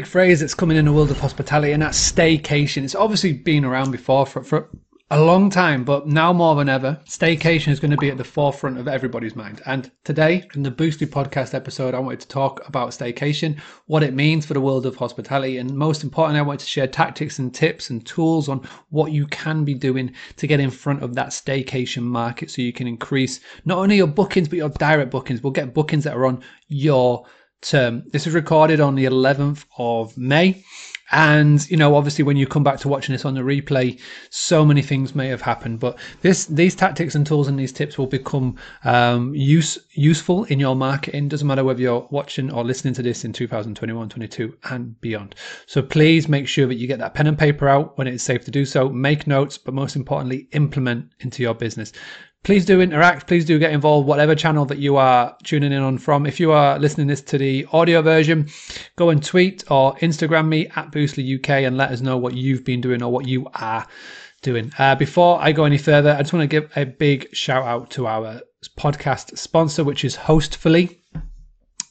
big phrase that's coming in the world of hospitality, and that's staycation. It's obviously been around before for, for a long time, but now more than ever, staycation is going to be at the forefront of everybody's mind. And today, in the Boostly podcast episode, I wanted to talk about staycation, what it means for the world of hospitality, and most importantly, I wanted to share tactics and tips and tools on what you can be doing to get in front of that staycation market so you can increase not only your bookings, but your direct bookings. We'll get bookings that are on your term. This is recorded on the 11th of May. And you know, obviously, when you come back to watching this on the replay, so many things may have happened. But this, these tactics and tools and these tips will become um, use useful in your marketing. Doesn't matter whether you're watching or listening to this in 2021, 22, and beyond. So please make sure that you get that pen and paper out when it's safe to do so. Make notes, but most importantly, implement into your business please do interact. Please do get involved, whatever channel that you are tuning in on from. If you are listening this to the audio version, go and tweet or Instagram me at Boostly UK and let us know what you've been doing or what you are doing. Uh, before I go any further, I just want to give a big shout out to our podcast sponsor, which is Hostfully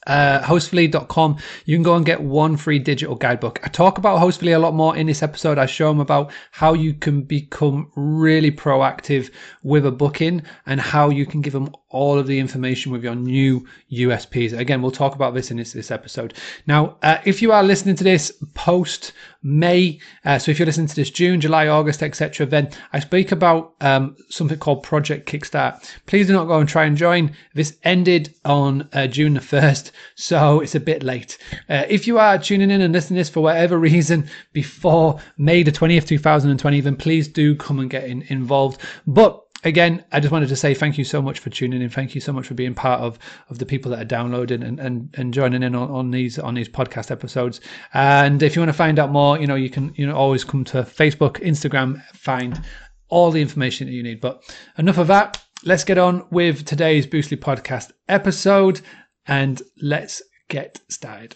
uh, hostfully.com. You can go and get one free digital guidebook. I talk about Hostfully a lot more in this episode. I show them about how you can become really proactive with a booking and how you can give them all of the information with your new USPs. Again, we'll talk about this in this, this episode. Now, uh, if you are listening to this post May, uh, so if you're listening to this June, July, August, etc., then I speak about um, something called Project Kickstart. Please do not go and try and join. This ended on uh, June the 1st, so it's a bit late. Uh, if you are tuning in and listening to this for whatever reason before May the 20th, 2020, then please do come and get in, involved. But again, I just wanted to say thank you so much for tuning in. Thank you so much for being part of of the people that are downloading and and, and joining in on, on these on these podcast episodes. And if you want to find out more, you know, you can you know always come to Facebook, Instagram, find all the information that you need. But enough of that. Let's get on with today's Boostly podcast episode and let's get started.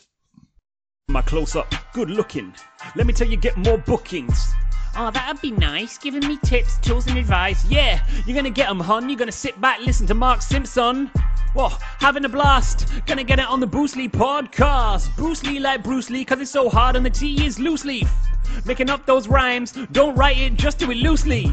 My close up, good looking. Let me tell you, get more bookings. Oh, that'd be nice, giving me tips, tools, and advice. Yeah, you're gonna get 'em, hon. You're gonna sit back, listen to Mark Simpson. Whoa, having a blast. Gonna get it on the Boostly podcast. Bruce Lee like Bruce Lee, cause it's so hard and the T is loose leaf. Making up those rhymes, don't write it, just do it loosely.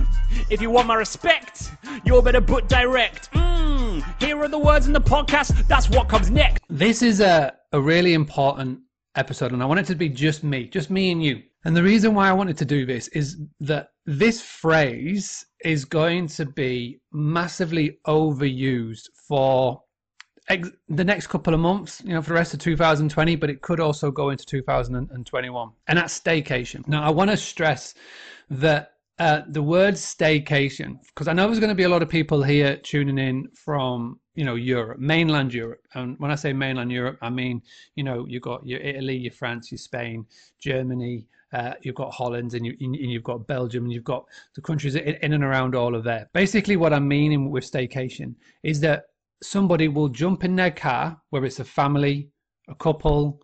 If you want my respect, you better put direct. Mmm, here are the words in the podcast, that's what comes next. This is a, a really important episode, and I want it to be just me, just me and you. And the reason why I wanted to do this is that this phrase is going to be massively overused for ex- the next couple of months, you know, for the rest of 2020, but it could also go into 2021. And that's staycation. Now, I want to stress that uh, the word staycation, because I know there's going to be a lot of people here tuning in from you know Europe, mainland Europe, and when I say mainland Europe, I mean you know you've got your Italy, your France, your Spain, Germany, uh, you've got Holland, and, you, you've got Belgium, and you've got the countries in, in and around all of there. Basically, what I'm meaning with staycation is that somebody will jump in their car, whether it's a family, a couple,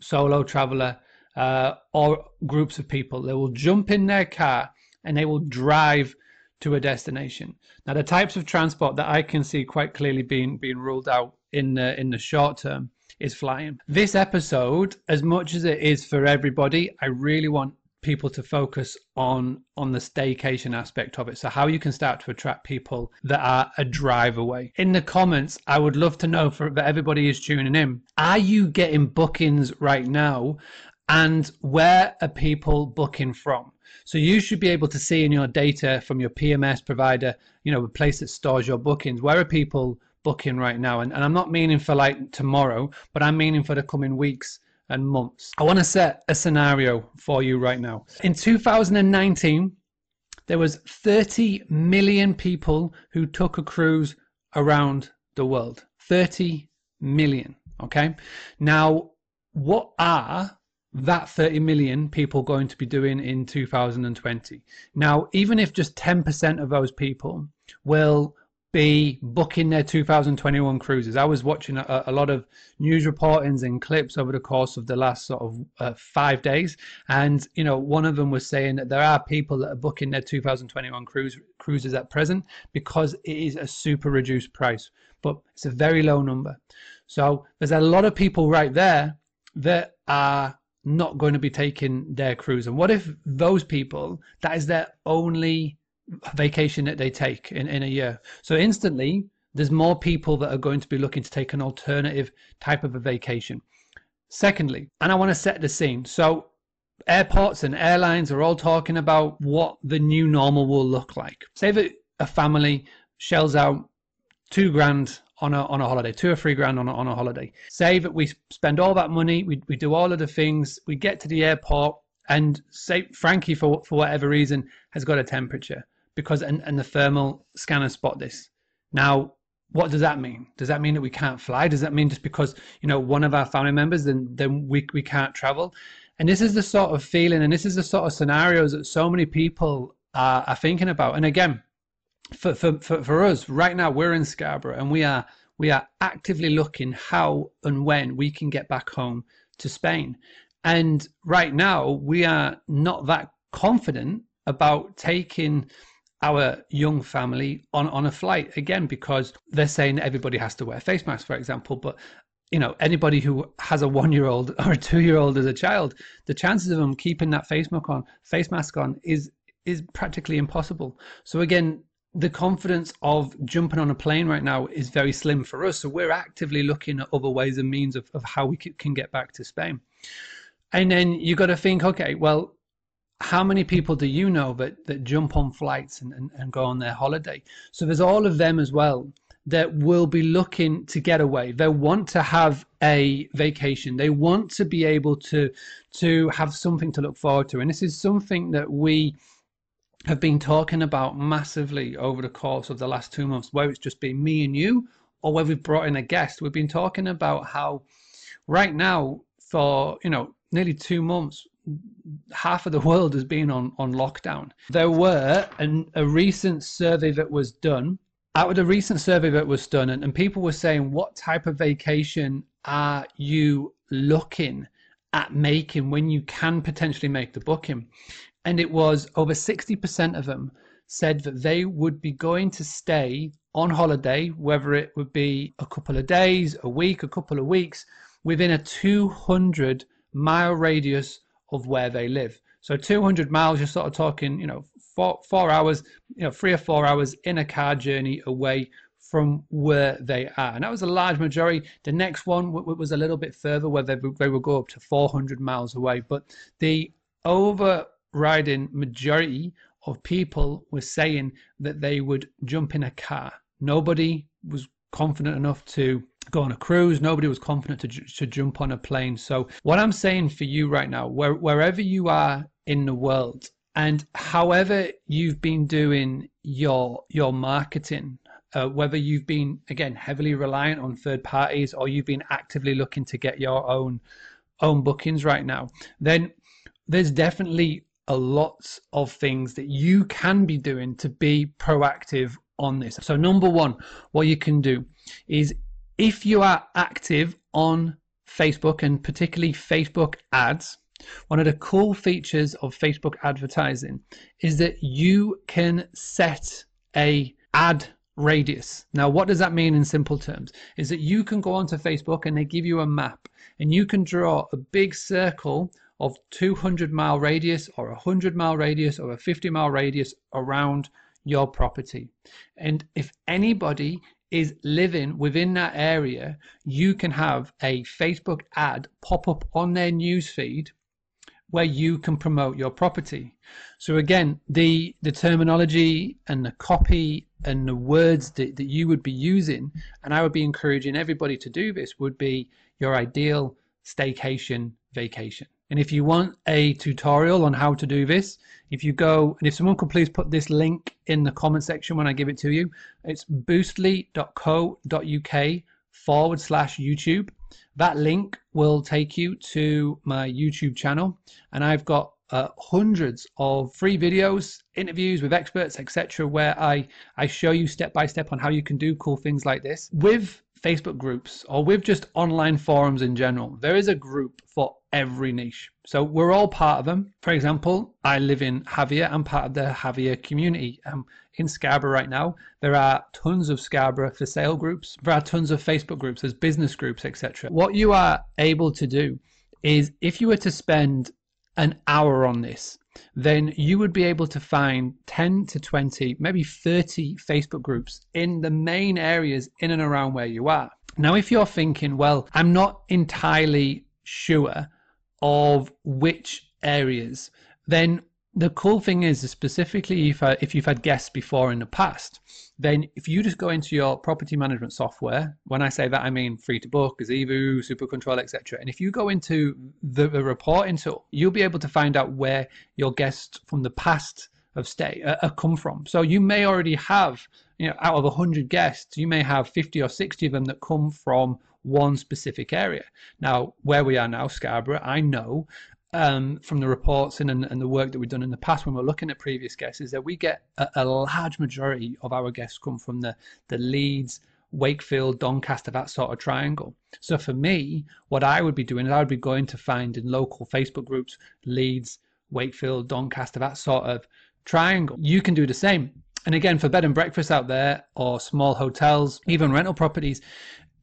solo traveler, uh, or groups of people. They will jump in their car and they will drive to a destination. Now, the types of transport that I can see quite clearly being being ruled out in the in the short term is flying. This episode, as much as it is for everybody, I really want people to focus on on the staycation aspect of it so how you can start to attract people that are a drive away in the comments i would love to know for that everybody is tuning in are you getting bookings right now and where are people booking from so you should be able to see in your data from your pms provider you know a place that stores your bookings where are people booking right now and, and i'm not meaning for like tomorrow but i'm meaning for the coming weeks and months. I want to set a scenario for you right now. In 2019, there was 30 million people who took a cruise around the world. 30 million. Okay. Now, what are that 30 million people going to be doing in 2020? Now, even if just 10% of those people will be booking their 2021 cruises. I was watching a, a, lot of news reportings and clips over the course of the last sort of uh, five days, and you know, one of them was saying that there are people that are booking their 2021 cruise cruises at present because it is a super reduced price, but it's a very low number. So there's a lot of people right there that are not going to be taking their cruise? And what if those people, that is their only vacation that they take in, in a year? So instantly, there's more people that are going to be looking to take an alternative type of a vacation. Secondly, and I want to set the scene. So airports and airlines are all talking about what the new normal will look like. Say that a family shells out two grand on a on a holiday, two or three grand on a, on a holiday. Say that we spend all that money, we we do all of the things, we get to the airport, and say Frankie for for whatever reason has got a temperature because and, and the thermal scanner spot this. Now, what does that mean? Does that mean that we can't fly? Does that mean just because you know one of our family members then then we we can't travel? And this is the sort of feeling, and this is the sort of scenarios that so many people are, are thinking about. And again, for, for, for, for us right now, we're in Scarborough, and we are we are actively looking how and when we can get back home to Spain. And right now, we are not that confident about taking our young family on, on a flight again because they're saying everybody has to wear face masks, for example. But you know anybody who has a one year old or a two year old as a child, the chances of them keeping that face mask on face mask on is is practically impossible. So again, the confidence of jumping on a plane right now is very slim for us. So we're actively looking at other ways and means of, of how we can get back to Spain. And then you've got to think, okay, well, how many people do you know that, that jump on flights and, and, and go on their holiday? So there's all of them as well that will be looking to get away. They want to have a vacation. They want to be able to to have something to look forward to. And this is something that we have been talking about massively over the course of the last two months, where it's just been me and you, or where we've brought in a guest. We've been talking about how right now, for you know, nearly two months, half of the world has been on, on lockdown. There were an, a recent survey that was done out of the recent survey that was done, and, and people were saying, what type of vacation are you looking at making when you can potentially make the booking? And it was over 60% of them said that they would be going to stay on holiday, whether it would be a couple of days, a week, a couple of weeks, within a 200 mile radius of where they live. So 200 miles, you're sort of talking, you know, four, four hours, you know, three or four hours in a car journey away from where they are. And that was a large majority. The next one was a little bit further where they, they would go up to 400 miles away. But the overriding majority of people were saying that they would jump in a car. Nobody was confident enough to go on a cruise. Nobody was confident to, to jump on a plane. So, what I'm saying for you right now, where, wherever you are in the world, and however you've been doing your your marketing, uh, whether you've been again heavily reliant on third parties or you've been actively looking to get your own own bookings right now, then there's definitely a lot of things that you can be doing to be proactive on this. So number one, what you can do is if you are active on Facebook and particularly Facebook ads, one of the cool features of Facebook advertising is that you can set a ad radius. Now, what does that mean in simple terms? Is that you can go onto Facebook and they give you a map and you can draw a big circle of 200 mile radius or a 100 mile radius or a 50 mile radius around your property. And if anybody is living within that area, you can have a Facebook ad pop up on their newsfeed where you can promote your property. So again, the the terminology and the copy and the words that, that you would be using, and I would be encouraging everybody to do this, would be your ideal staycation vacation. And if you want a tutorial on how to do this, if you go, and if someone could please put this link in the comment section when I give it to you, it's boostly.co.uk forward slash YouTube. That link will take you to my YouTube channel, and I've got uh, hundreds of free videos, interviews with experts, etc., where I I show you step by step on how you can do cool things like this with Facebook groups or with just online forums in general. There is a group for every niche. So we're all part of them. For example, I live in Jávea. I'm part of the Jávea community. Um, in Scarborough right now, there are tons of Scarborough for sale groups. There are tons of Facebook groups. There's business groups, etc. What you are able to do is if you were to spend an hour on this, then you would be able to find 10 to 20, maybe 30 Facebook groups in the main areas in and around where you are. Now, if you're thinking, well, I'm not entirely sure of which areas, then the cool thing is, specifically if, uh, if you've had guests before in the past, then if you just go into your property management software, when I say that, I mean Freetobook, Gazebo, Super Control, etc. And if you go into the, the reporting tool, you'll be able to find out where your guests from the past have stay uh, come from. So you may already have, you know, out of 100 guests, you may have 50 or 60 of them that come from one specific area. Now, where we are now, Scarborough, I know um, from the reports and, and the work that we've done in the past when we're looking at previous guests is that we get a, a large majority of our guests come from the, the Leeds, Wakefield, Doncaster, that sort of triangle. So for me, what I would be doing is I would be going to find in local Facebook groups, Leeds, Wakefield, Doncaster, that sort of triangle. You can do the same. And again, for bed and breakfast out there or small hotels, even rental properties,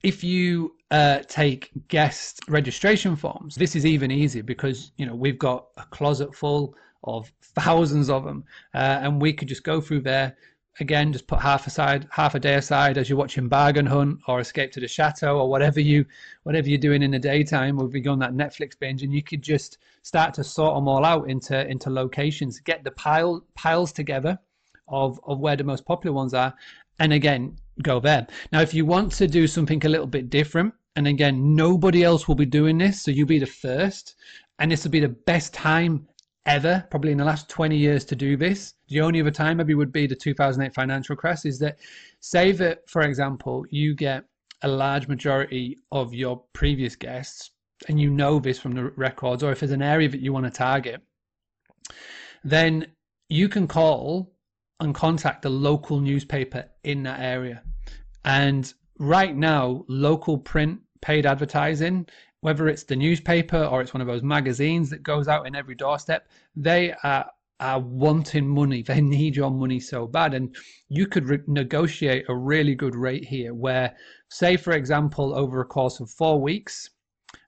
if you uh, take guest registration forms, this is even easier because you know we've got a closet full of thousands of them, uh, and we could just go through there. Again, just put half aside, half a day aside as you're watching Bargain Hunt or Escape to the Chateau or whatever you, whatever you're doing in the daytime. We'll be on that Netflix binge, and you could just start to sort them all out into into locations, get the pile piles together of of where the most popular ones are, and again go there. Now, if you want to do something a little bit different, and again, nobody else will be doing this, so you'll be the first, and this will be the best time ever, probably in the last 20 years to do this. The only other time maybe would be the 2008 financial crash is that, say that, for example, you get a large majority of your previous guests, and you know this from the records, or if there's an area that you want to target, then you can call and contact the local newspaper in that area. And right now, local print paid advertising, whether it's the newspaper or it's one of those magazines that goes out in every doorstep, they are are wanting money. They need your money so bad. And you could re- negotiate a really good rate here where, say, for example, over a course of four weeks,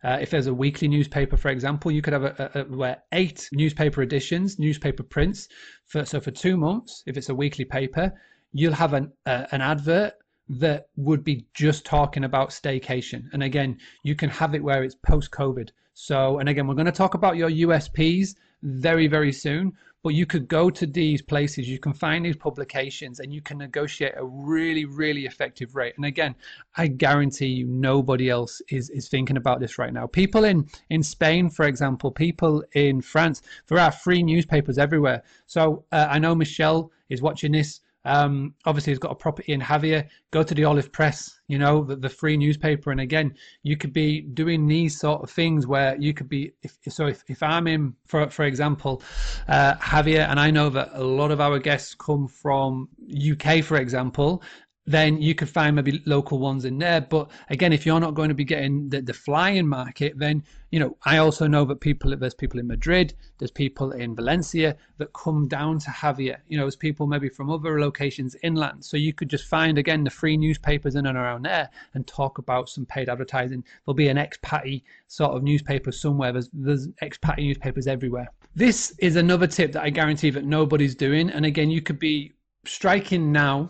uh, if there's a weekly newspaper, for example, you could have a, a, a, where eight newspaper editions, newspaper prints. For, so for two months, if it's a weekly paper, you'll have an uh, an advert that would be just talking about staycation. And again, you can have it where it's post COVID. So, and again, we're going to talk about your USPs very, very soon. But you could go to these places, you can find these publications, and you can negotiate a really, really effective rate. And again, I guarantee you, nobody else is is thinking about this right now. People in in Spain, for example, people in France, there are free newspapers everywhere. So uh, I know Michelle is watching this. Um, obviously, he's got a property in Jávea. Go to the Olive Press, you know, the, the free newspaper. And again, you could be doing these sort of things where you could be. If, so, if, if I'm in, for for example, uh, Jávea, and I know that a lot of our guests come from UK, for example, then you could find maybe local ones in there. But again, if you're not going to be getting the, the flying market, then you know I also know that people there's people in Madrid, there's people in Valencia that come down to Jávea. You know, there's people maybe from other locations inland. So you could just find again the free newspapers in and around there and talk about some paid advertising. There'll be an expatty sort of newspaper somewhere. There's there's expatty newspapers everywhere. This is another tip that I guarantee that nobody's doing. And again, you could be striking now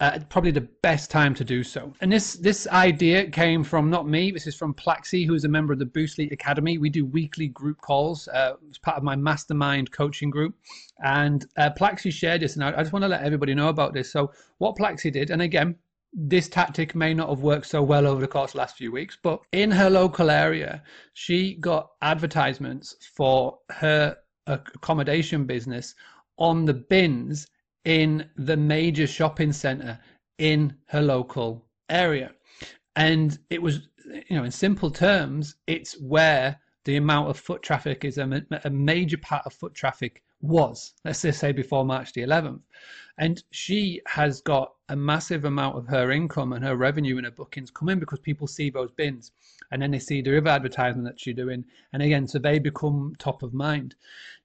uh, probably the best time to do so. And this this idea came from not me. This is from Plaxi, who is a member of the Boostly Academy. We do weekly group calls uh, as part of my mastermind coaching group. And uh, Plaxi shared this, and I, I just want to let everybody know about this. So what Plaxi did, and again, this tactic may not have worked so well over the course the last few weeks, but in her local area, she got advertisements for her accommodation business on the bins in the major shopping center in her local area. And it was, you know, in simple terms, it's where the amount of foot traffic is a, a major part of foot traffic was, let's just say before March the 11th. And she has got a massive amount of her income and her revenue and her bookings coming because people see those bins and then they see the other advertisement that she's doing. And again, so they become top of mind.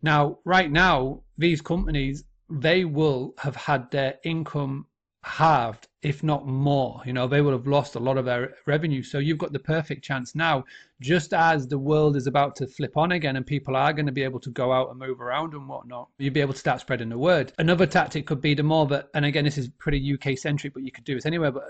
Now, right now, these companies they will have had their income halved if not more. You know, they will have lost a lot of their revenue. So you've got the perfect chance now, just as the world is about to flip on again and people are going to be able to go out and move around and whatnot, you'll be able to start spreading the word. Another tactic could be the more that, and again, this is pretty UK centric, but you could do this anywhere, but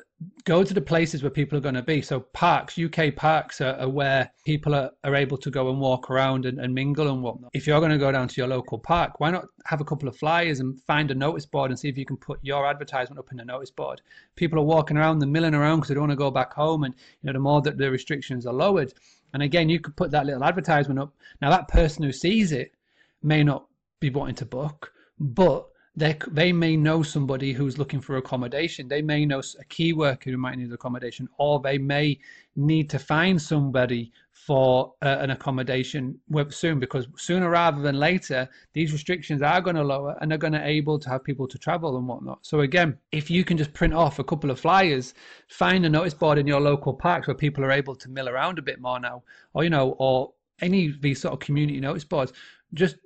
go to the places where people are going to be. So parks, UK parks are, are where people are, are able to go and walk around and, and mingle and whatnot. If you're going to go down to your local park, why not have a couple of flyers and find a notice board and see if you can put your advertisement up in the notice board? People are walking around, they're milling around because they don't want to go back home. And, you know, the more that the restrictions are lowered, and again, you could put that little advertisement up. Now, that person who sees it may not be wanting to book, but they they may know somebody who's looking for accommodation. They may know a key worker who might need accommodation, or they may need to find somebody for uh, an accommodation soon because sooner rather than later these restrictions are going to lower and they're going to able to have people to travel and whatnot so again if you can just print off a couple of flyers find a notice board in your local parks where people are able to mill around a bit more now or you know or any of these sort of community notice boards just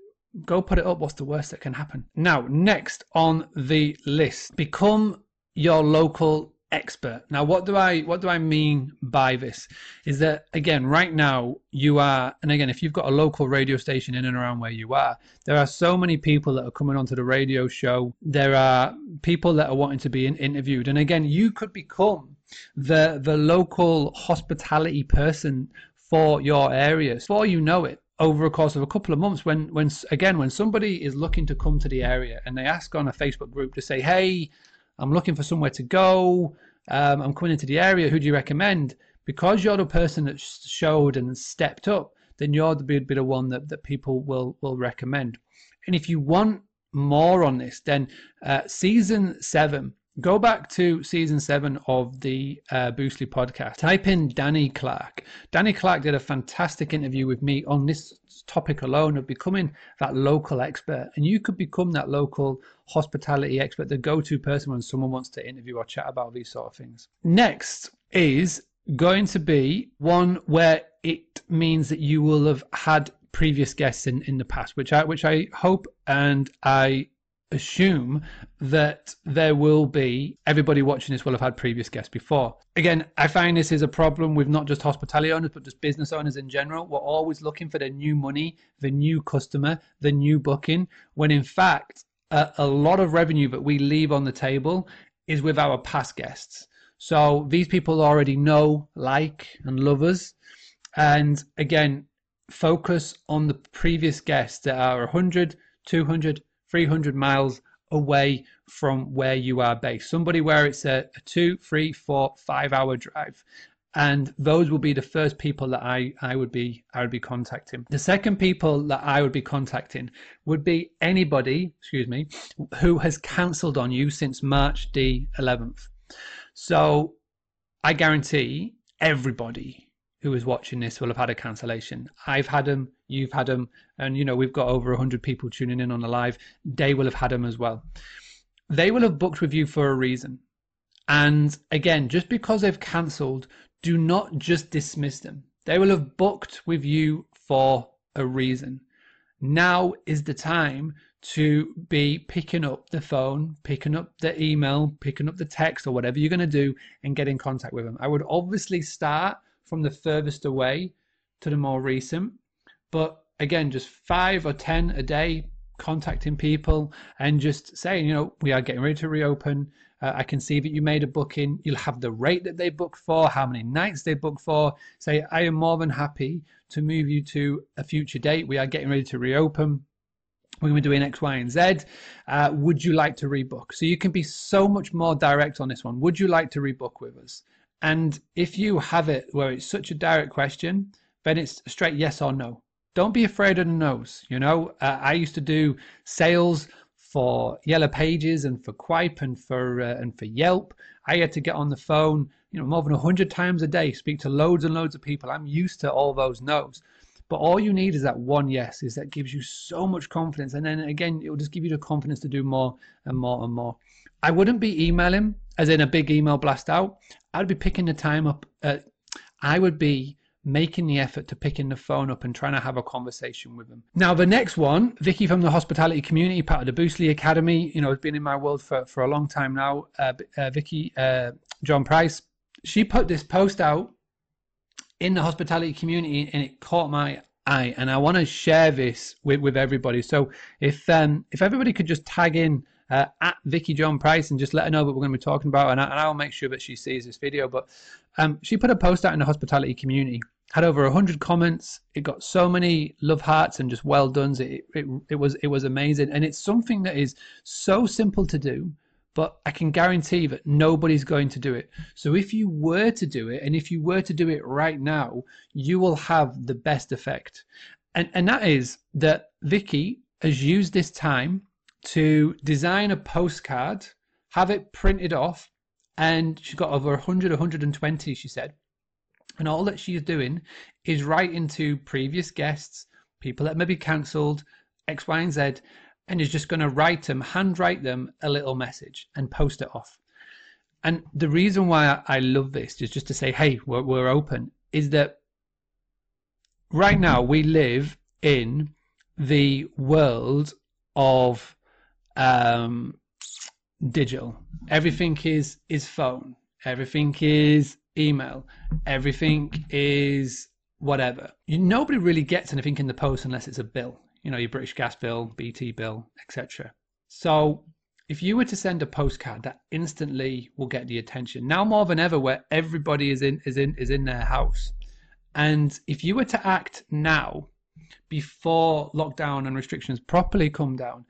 go put it up. What's the worst that can happen? Now, next on the list, become your local expert. Now, what do I what do I mean by this? Is that again, right now you are, and again, if you've got a local radio station in and around where you are, there are so many people that are coming onto the radio show. There are people that are wanting to be interviewed, and again, you could become the the local hospitality person for your areas. Before you know it, over a course of a couple of months when when again when somebody is looking to come to the area and they ask on a facebook group to say hey i'm looking for somewhere to go. Um, i'm coming into the area. Who do you recommend? Because you're the person that showed and stepped up then you're the bit, bit of one that, that people will will recommend. And if you want more on this then uh, season seven go back to season seven of the uh, Boostly podcast. Type in Danny Clark. Danny Clark did a fantastic interview with me on this topic alone of becoming that local expert. And you could become that local hospitality expert, the go to person when someone wants to interview or chat about these sort of things. Next is going to be one where it means that you will have had previous guests in, in the past, which I which I hope and I assume that there will be everybody watching this will have had previous guests before. Again, I find this is a problem with not just hospitality owners, but just business owners in general. We're always looking for the new money, the new customer, the new booking, when in fact, a, a lot of revenue that we leave on the table is with our past guests. So these people already know, like, and love us. And again, focus on the previous guests that are 100, 200, 300 miles away from where you are based. Somebody where it's a, a two, three, four, five hour drive. And those will be the first people that I, I would be I would be contacting. The second people that I would be contacting would be anybody, excuse me, who has cancelled on you since March the 11th. So I guarantee everybody who is watching this will have had a cancellation. I've had them, you've had them, and you know we've got over 100 people tuning in on the live. They will have had them as well. They will have booked with you for a reason. And again, just because they've cancelled, do not just dismiss them. They will have booked with you for a reason. Now is the time to be picking up the phone, picking up the email, picking up the text, or whatever you're going to do and get in contact with them. I would obviously start from the furthest away to the more recent. But again, just five or 10 a day contacting people and just saying, you know, we are getting ready to reopen. Uh, I can see that you made a booking. You'll have the rate that they booked for, how many nights they booked for. Say, I am more than happy to move you to a future date. We are getting ready to reopen. We're going to be doing X, Y, and Z. Uh, would you like to rebook? So you can be so much more direct on this one. Would you like to rebook with us? And if you have it where it's such a direct question, then it's straight yes or no. Don't be afraid of the no's. You know, uh, I used to do sales for Yellow Pages and for Qype and for uh, and for Yelp. I had to get on the phone, you know, more than hundred times a day, speak to loads and loads of people. I'm used to all those no's. But all you need is that one yes, is that gives you so much confidence. And then again, it will just give you the confidence to do more and more and more. I wouldn't be emailing as in a big email blast out. I'd be picking the time up. Uh, I would be making the effort to picking the phone up and trying to have a conversation with them. Now, the next one, Vicky from the hospitality community, part of the Boostly Academy, you know, has been in my world for, for a long time now. Uh, uh, Vicky, uh, John Price, she put this post out in the hospitality community and it caught my eye. And I want to share this with, with everybody. So if um, if everybody could just tag in uh, at Vicky John Price and just let her know what we're going to be talking about, and, I, will make sure that she sees this video. But um, she put a post out in the hospitality community, had over 100 comments. It got so many love hearts and just well done. It, it, it was it was amazing, and it's something that is so simple to do. But I can guarantee that nobody's going to do it. So if you were to do it, and if you were to do it right now, you will have the best effect. And and that is that Vicky has used this time to design a postcard, have it printed off, and she's got over 100, 120, she said. And all that she's doing is writing to previous guests, people that may be cancelled, X, Y, and Z, and is just going to write them, handwrite them a little message and post it off. And the reason why I love this is just to say, hey, we're, we're open, is that right now we live in the world of um, digital. Everything is is phone. Everything is email. Everything is whatever. You, nobody really gets anything in the post unless it's a bill. You know, your British Gas bill, BT bill, etc. So if you were to send a postcard, that instantly will get the attention. Now more than ever, where everybody is in is in is in their house, and if you were to act now, before lockdown and restrictions properly come down,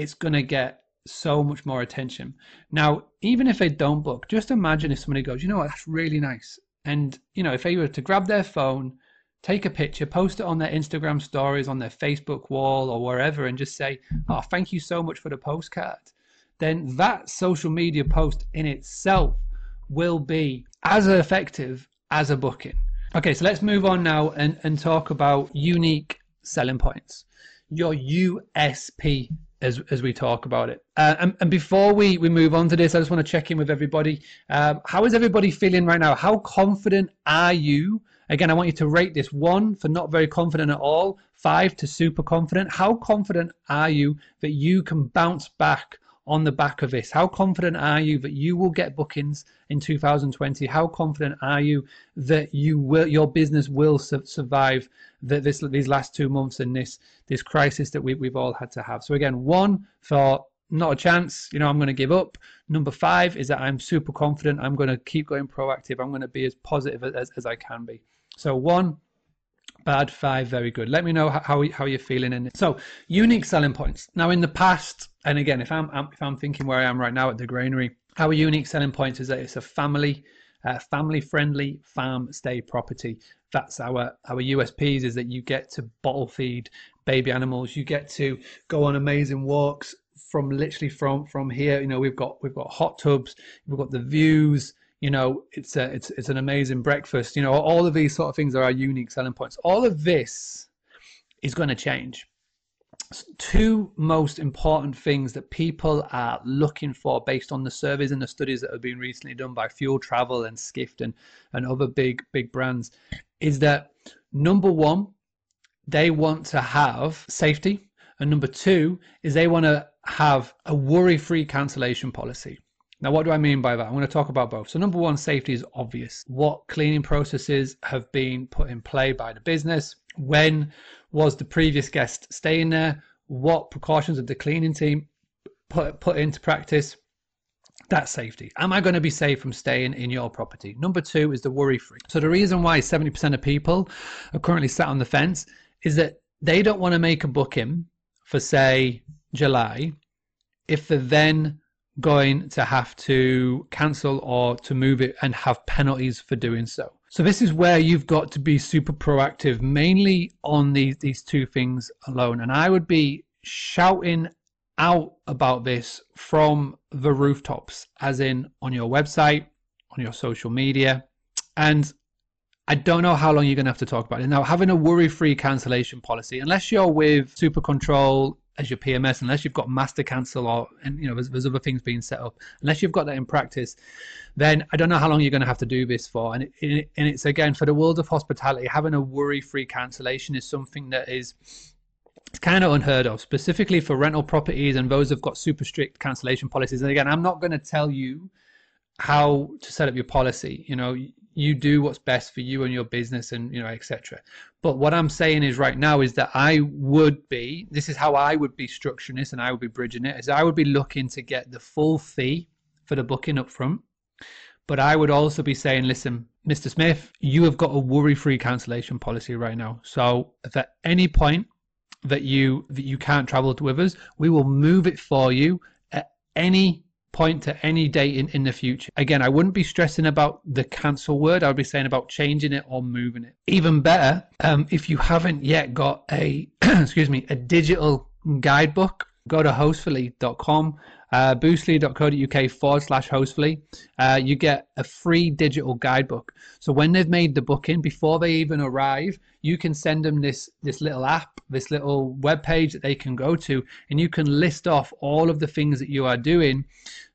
it's going to get so much more attention. Now, even if they don't book, just imagine if somebody goes, you know what, that's really nice. And, you know, if they were to grab their phone, take a picture, post it on their Instagram stories, on their Facebook wall, or wherever, and just say, oh, thank you so much for the postcard, then that social media post in itself will be as effective as a booking. Okay, so let's move on now and, and talk about unique selling points. Your USP as as we talk about it. Uh, and, and before we, we move on to this, I just want to check in with everybody. Um, how is everybody feeling right now? How confident are you? Again, I want you to rate this one for not very confident at all, five to super confident. How confident are you that you can bounce back on the back of this? How confident are you that you will get bookings in 2020? How confident are you that you will your business will su- survive the, this these last two months and this this crisis that we, we've all had to have? So again, one for not a chance. You know, I'm going to give up. Number five is that I'm super confident. I'm going to keep going proactive. I'm going to be as positive as, as I can be. So one, bad, five, very good. Let me know how how you're feeling in it. So unique selling points. Now in the past, and again, if I'm if I'm thinking where I am right now at the granary, our unique selling points is that it's a family. Uh, family friendly farm stay property. That's our our USPs is that you get to bottle feed baby animals. You get to go on amazing walks from literally from from here. You know we've got we've got hot tubs we've got the views you know it's a, it's it's an amazing breakfast. You know all of these sort of things are our unique selling points. All of this is going to change two most important things that people are looking for based on the surveys and the studies that have been recently done by fuel travel and skift and, and other big big brands is that number one they want to have safety and number two is they want to have a worry-free cancellation policy now, what do I mean by that? I'm going to talk about both. So, number one, safety is obvious. What cleaning processes have been put in play by the business? When was the previous guest staying there? What precautions have the cleaning team put, put into practice? That's safety. Am I going to be safe from staying in your property? Number two is the worry free. So, the reason why 70% of people are currently sat on the fence is that they don't want to make a booking for, say, July if they're then going to have to cancel or to move it and have penalties for doing so. So this is where you've got to be super proactive, mainly on these these two things alone. And I would be shouting out about this from the rooftops, as in on your website, on your social media, and I don't know how long you're going to have to talk about it. Now, having a worry-free cancellation policy, unless you're with Super Control, as your PMS, unless you've got master cancel or and you know there's, there's other things being set up, unless you've got that in practice, then I don't know how long you're going to have to do this for. And it, and it's again for the world of hospitality, having a worry-free cancellation is something that is it's kind of unheard of, specifically for rental properties and those who've got super strict cancellation policies. And again, I'm not going to tell you how to set up your policy. You know, you do what's best for you and your business and you know etc but what i'm saying is right now is that i would be this is how i would be structuring this and i would be bridging it is i would be looking to get the full fee for the booking up front. But i would also be saying listen mr smith you have got a worry free cancellation policy right now. So if at any point that you that you can't travel with us we will move it for you at any point to any date in, in the future. Again, I wouldn't be stressing about the cancel word. I would be saying about changing it or moving it. Even better, um, if you haven't yet got a, excuse me, a digital guidebook, go to hostfully.com uh, boostly.co.uk forward slash hostfully, uh, you get a free digital guidebook. So when they've made the booking, before they even arrive, you can send them this this little app, this little web page that they can go to, and you can list off all of the things that you are doing,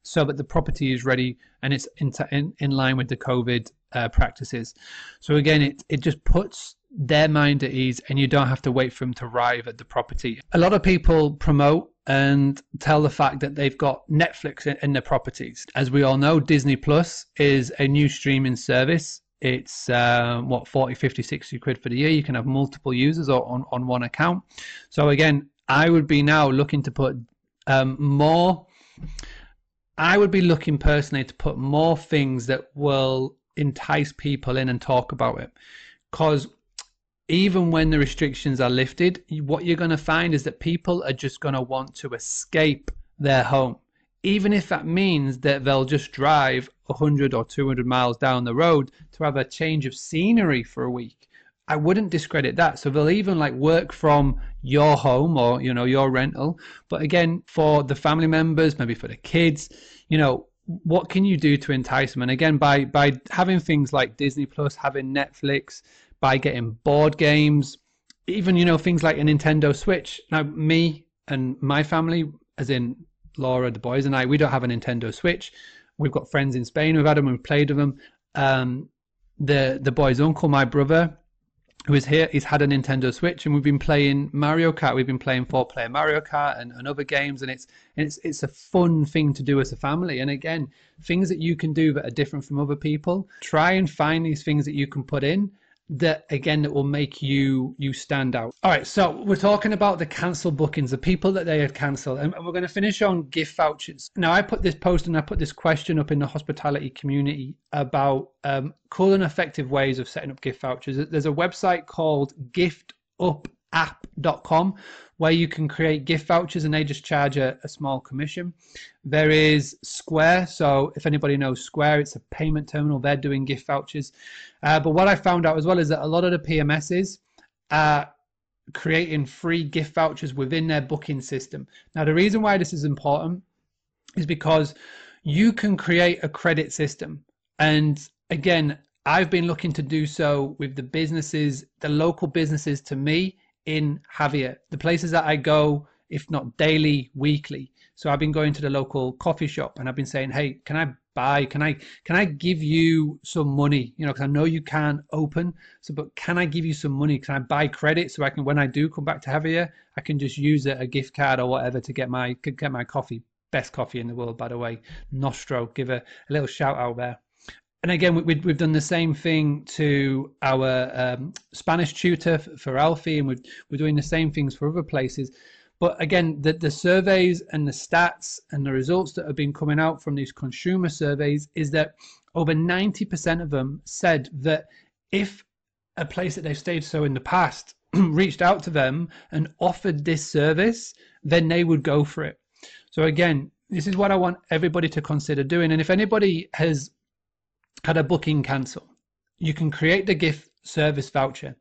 so that the property is ready and it's in in, in line with the COVID uh, practices. So again, it it just puts their mind at ease, and you don't have to wait for them to arrive at the property. A lot of people promote and tell the fact that they've got Netflix in, in their properties. As we all know, Disney Plus is a new streaming service. It's uh, what 40, 50, 60 quid for the year. You can have multiple users on, on one account. So again, I would be now looking to put um, more. I would be looking personally to put more things that will entice people in and talk about it. Because even when the restrictions are lifted, what you're going to find is that people are just going to want to escape their home. Even if that means that they'll just drive 100 or 200 miles down the road to have a change of scenery for a week. I wouldn't discredit that. So they'll even like work from your home or, you know, your rental. But again, for the family members, maybe for the kids, you know, what can you do to entice them? And again, by, by having things like Disney Plus, having Netflix, by getting board games, even you know things like a Nintendo Switch. Now, me and my family, as in Laura, the boys, and I, we don't have a Nintendo Switch. We've got friends in Spain who've had them. We've played with them. Um, the the boy's uncle, my brother, who is here, he's had a Nintendo Switch, and we've been playing Mario Kart. We've been playing four player Mario Kart and, and other games, and it's and it's it's a fun thing to do as a family. And again, things that you can do that are different from other people. Try and find these things that you can put in that again that will make you you stand out. All right so we're talking about the cancel bookings the people that they had cancelled and we're going to finish on gift vouchers. Now i put this post and i put this question up in the hospitality community about um, cool and effective ways of setting up gift vouchers. There's a website called giftupapp.com where you can create gift vouchers and they just charge a, a, small commission. There is Square. So if anybody knows Square, it's a payment terminal. They're doing gift vouchers. Uh, but what I found out as well is that a lot of the PMSs are creating free gift vouchers within their booking system. Now, the reason why this is important is because you can create a credit system. And again, I've been looking to do so with the businesses, the local businesses to me in Jávea, the places that I go, if not daily, weekly. So I've been going to the local coffee shop and I've been saying, hey, can I buy? Can I can I give you some money? You know, because I know you can't open. So, but can I give you some money? Can I buy credit so I can, when I do come back to Jávea, I can just use a, a gift card or whatever to get my get my coffee. Best coffee in the world, by the way. Nostro. Give a, a little shout out there and again, we, have done the same thing to our um, Spanish tutor for Alfie, and we're, we're doing the same things for other places. But again, the, the surveys and the stats and the results that have been coming out from these consumer surveys is that over 90% of them said that if a place that they've stayed so in the past reached out to them and offered this service, then they would go for it. So again, this is what I want everybody to consider doing. And if anybody has had a booking cancel, you can create the gift service voucher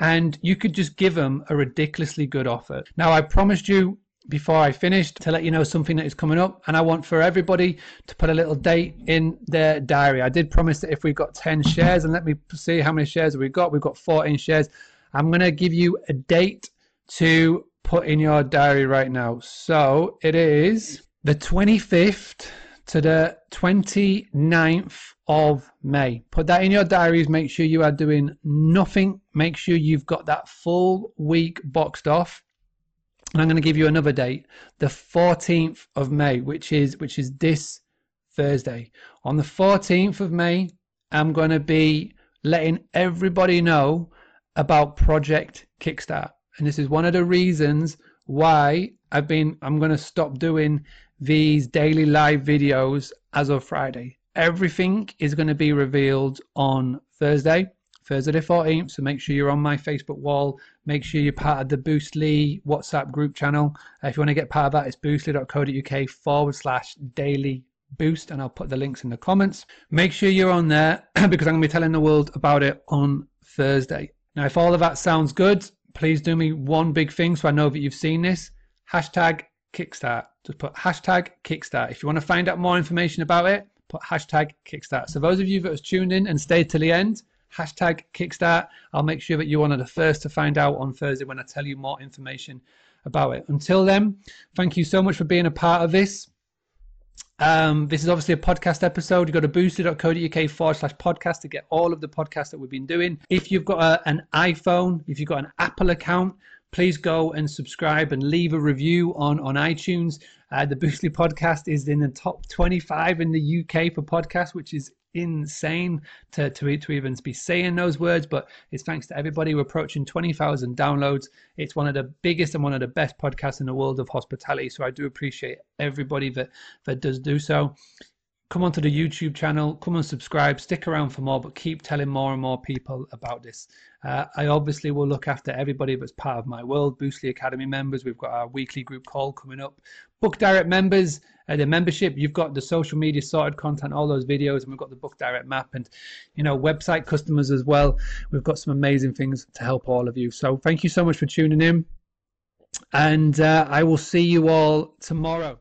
and you could just give them a ridiculously good offer. Now, I promised you before I finished to let you know something that is coming up, and I want for everybody to put a little date in their diary. I did promise that if we got 10 shares, and let me see how many shares we got. We've got 14 shares. I'm going to give you a date to put in your diary right now. So it is the 25th to the 29th of May. Put that in your diaries. Make sure you are doing nothing. Make sure you've got that full week boxed off. And I'm going to give you another date, the 14th of May, which is which is this Thursday. On the 14th of May, I'm going to be letting everybody know about Project Kickstart. And this is one of the reasons why I've been I'm going to stop doing these daily live videos as of Friday. Everything is going to be revealed on Thursday, Thursday the 14th. So make sure you're on my Facebook wall. Make sure you're part of the Boostly WhatsApp group channel. If you want to get part of that, it's boostly.co.uk forward slash daily boost. And I'll put the links in the comments. Make sure you're on there because I'm going to be telling the world about it on Thursday. Now, if all of that sounds good, please do me one big thing so I know that you've seen this. Hashtag Kickstart. Just put hashtag Kickstart. If you want to find out more information about it, put hashtag Kickstart. So those of you that have tuned in and stayed till the end, hashtag Kickstart. I'll make sure that you're one of the first to find out on Thursday when I tell you more information about it. Until then, thank you so much for being a part of this. Um, this is obviously a podcast episode. You go to boostly.co.uk forward slash podcast to get all of the podcasts that we've been doing. If you've got a, an iPhone, if you've got an Apple account, please go and subscribe and leave a review on, on iTunes. Uh, the Boostly podcast is in the top 25 in the UK for podcasts, which is insane to, to, to even be saying those words, but it's thanks to everybody. We're approaching 20,000 downloads. It's one of the biggest and one of the best podcasts in the world of hospitality. So I do appreciate everybody that, that does do so. Come onto the YouTube channel, come and subscribe, stick around for more, but keep telling more and more people about this. Uh, I obviously will look after everybody that's part of my world. Boostly Academy members, we've got our weekly group call coming up. Book Direct members, uh, the membership, you've got the social media sorted content, all those videos, and we've got the Book Direct map and, you know, website customers as well. We've got some amazing things to help all of you. So thank you so much for tuning in. And uh, I will see you all tomorrow.